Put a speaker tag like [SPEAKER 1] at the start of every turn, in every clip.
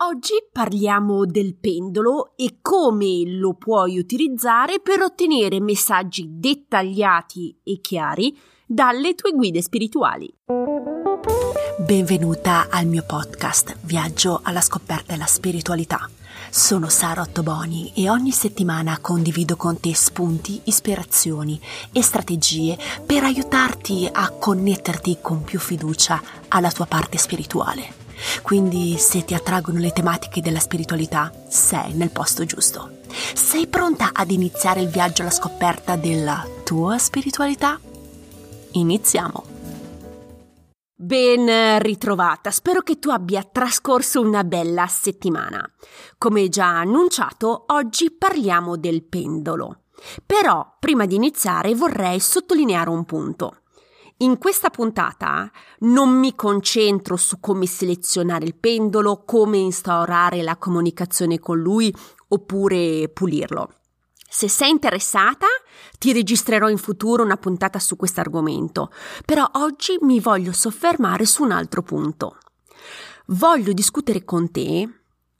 [SPEAKER 1] Oggi parliamo del pendolo e come lo puoi utilizzare per ottenere messaggi dettagliati e chiari dalle tue guide spirituali.
[SPEAKER 2] Benvenuta al mio podcast Viaggio alla scoperta della spiritualità. Sono Sara Ottoboni e ogni settimana condivido con te spunti, ispirazioni e strategie per aiutarti a connetterti con più fiducia alla tua parte spirituale. Quindi se ti attraggono le tematiche della spiritualità, sei nel posto giusto. Sei pronta ad iniziare il viaggio alla scoperta della tua spiritualità? Iniziamo!
[SPEAKER 1] Ben ritrovata, spero che tu abbia trascorso una bella settimana. Come già annunciato, oggi parliamo del pendolo. Però, prima di iniziare, vorrei sottolineare un punto. In questa puntata non mi concentro su come selezionare il pendolo, come instaurare la comunicazione con lui oppure pulirlo. Se sei interessata, ti registrerò in futuro una puntata su questo argomento, però oggi mi voglio soffermare su un altro punto. Voglio discutere con te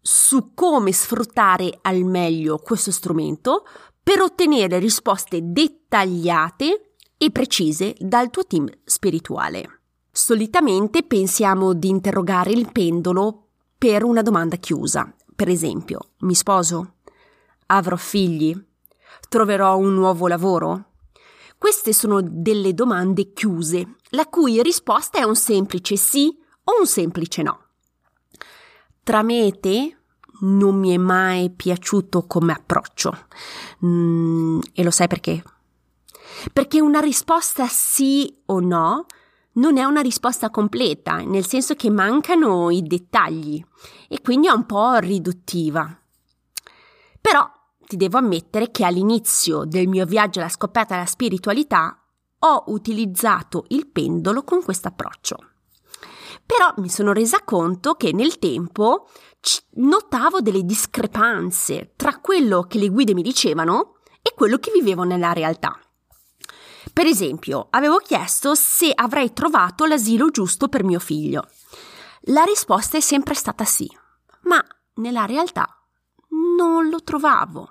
[SPEAKER 1] su come sfruttare al meglio questo strumento per ottenere risposte dettagliate e precise dal tuo team spirituale. Solitamente pensiamo di interrogare il pendolo per una domanda chiusa. Per esempio, mi sposo? Avrò figli? Troverò un nuovo lavoro? Queste sono delle domande chiuse, la cui risposta è un semplice sì o un semplice no. Tramete non mi è mai piaciuto come approccio. Mm, e lo sai perché? Perché una risposta sì o no non è una risposta completa, nel senso che mancano i dettagli e quindi è un po' riduttiva. Però ti devo ammettere che all'inizio del mio viaggio alla scoperta della spiritualità ho utilizzato il pendolo con questo approccio. Però mi sono resa conto che nel tempo notavo delle discrepanze tra quello che le guide mi dicevano e quello che vivevo nella realtà. Per esempio, avevo chiesto se avrei trovato l'asilo giusto per mio figlio. La risposta è sempre stata sì, ma nella realtà non lo trovavo.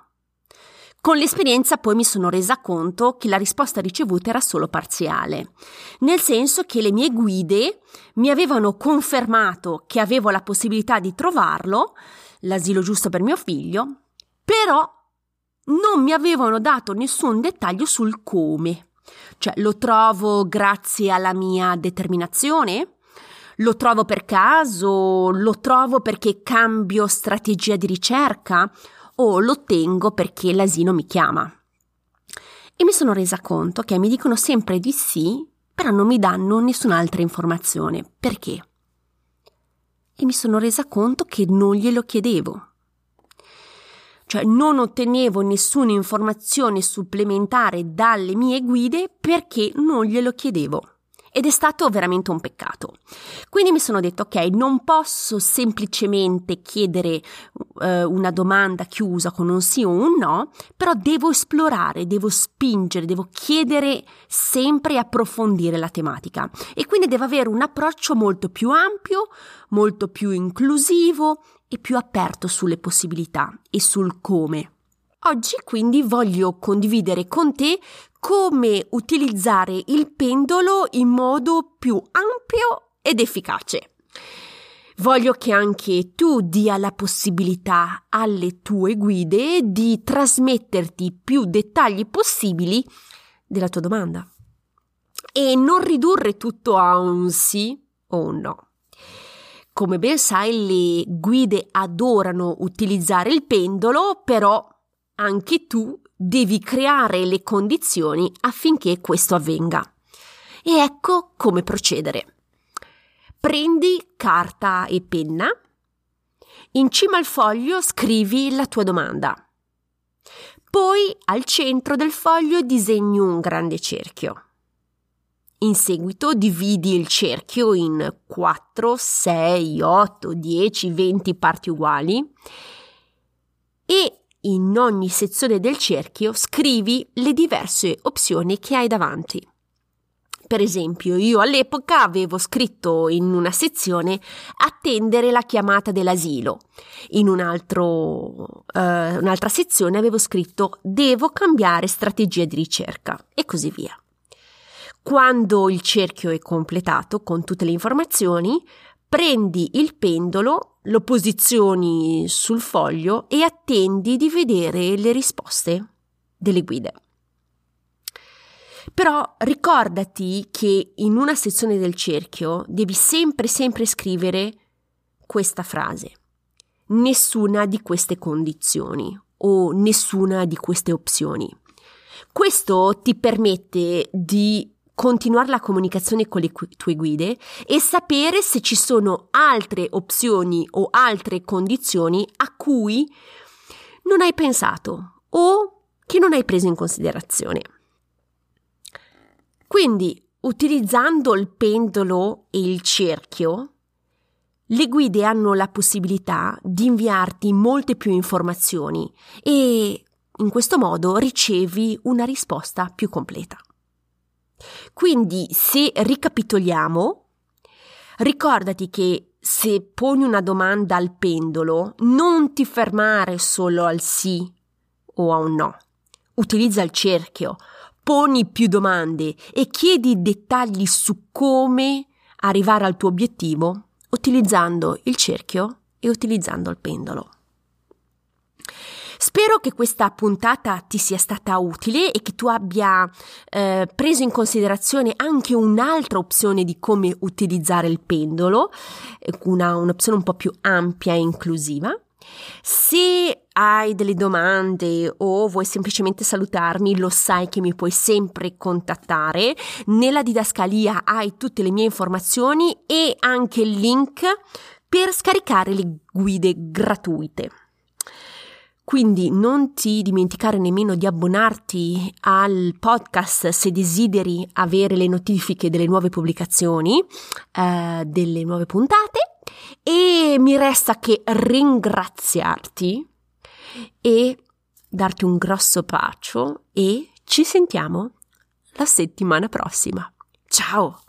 [SPEAKER 1] Con l'esperienza poi mi sono resa conto che la risposta ricevuta era solo parziale, nel senso che le mie guide mi avevano confermato che avevo la possibilità di trovarlo, l'asilo giusto per mio figlio, però non mi avevano dato nessun dettaglio sul come. Cioè, lo trovo grazie alla mia determinazione? Lo trovo per caso? Lo trovo perché cambio strategia di ricerca? O lo ottengo perché l'asino mi chiama? E mi sono resa conto che mi dicono sempre di sì, però non mi danno nessun'altra informazione. Perché? E mi sono resa conto che non glielo chiedevo cioè non ottenevo nessuna informazione supplementare dalle mie guide perché non glielo chiedevo. Ed è stato veramente un peccato. Quindi mi sono detto, ok, non posso semplicemente chiedere eh, una domanda chiusa con un sì o un no, però devo esplorare, devo spingere, devo chiedere sempre e approfondire la tematica. E quindi devo avere un approccio molto più ampio, molto più inclusivo e più aperto sulle possibilità e sul come. Oggi quindi voglio condividere con te come utilizzare il pendolo in modo più ampio ed efficace. Voglio che anche tu dia la possibilità alle tue guide di trasmetterti più dettagli possibili della tua domanda e non ridurre tutto a un sì o un no. Come ben sai, le guide adorano utilizzare il pendolo, però anche tu devi creare le condizioni affinché questo avvenga. E ecco come procedere. Prendi carta e penna. In cima al foglio scrivi la tua domanda. Poi al centro del foglio disegni un grande cerchio. In seguito dividi il cerchio in 4, 6, 8, 10, 20 parti uguali e in ogni sezione del cerchio scrivi le diverse opzioni che hai davanti. Per esempio, io all'epoca avevo scritto in una sezione attendere la chiamata dell'asilo. In un altro, eh, un'altra sezione avevo scritto devo cambiare strategia di ricerca e così via. Quando il cerchio è completato con tutte le informazioni, prendi il pendolo, lo posizioni sul foglio e attendi di vedere le risposte delle guide. Però ricordati che in una sezione del cerchio devi sempre sempre scrivere questa frase. Nessuna di queste condizioni o nessuna di queste opzioni. Questo ti permette di continuare la comunicazione con le tue guide e sapere se ci sono altre opzioni o altre condizioni a cui non hai pensato o che non hai preso in considerazione. Quindi, utilizzando il pendolo e il cerchio, le guide hanno la possibilità di inviarti molte più informazioni e in questo modo ricevi una risposta più completa. Quindi, se ricapitoliamo, ricordati che se poni una domanda al pendolo, non ti fermare solo al sì o a un no. Utilizza il cerchio, poni più domande e chiedi dettagli su come arrivare al tuo obiettivo utilizzando il cerchio e utilizzando il pendolo. Spero che questa puntata ti sia stata utile e che tu abbia eh, preso in considerazione anche un'altra opzione di come utilizzare il pendolo, una, un'opzione un po' più ampia e inclusiva. Se hai delle domande o vuoi semplicemente salutarmi, lo sai che mi puoi sempre contattare. Nella didascalia hai tutte le mie informazioni e anche il link per scaricare le guide gratuite. Quindi non ti dimenticare nemmeno di abbonarti al podcast se desideri avere le notifiche delle nuove pubblicazioni, eh, delle nuove puntate. E mi resta che ringraziarti e darti un grosso bacio e ci sentiamo la settimana prossima. Ciao!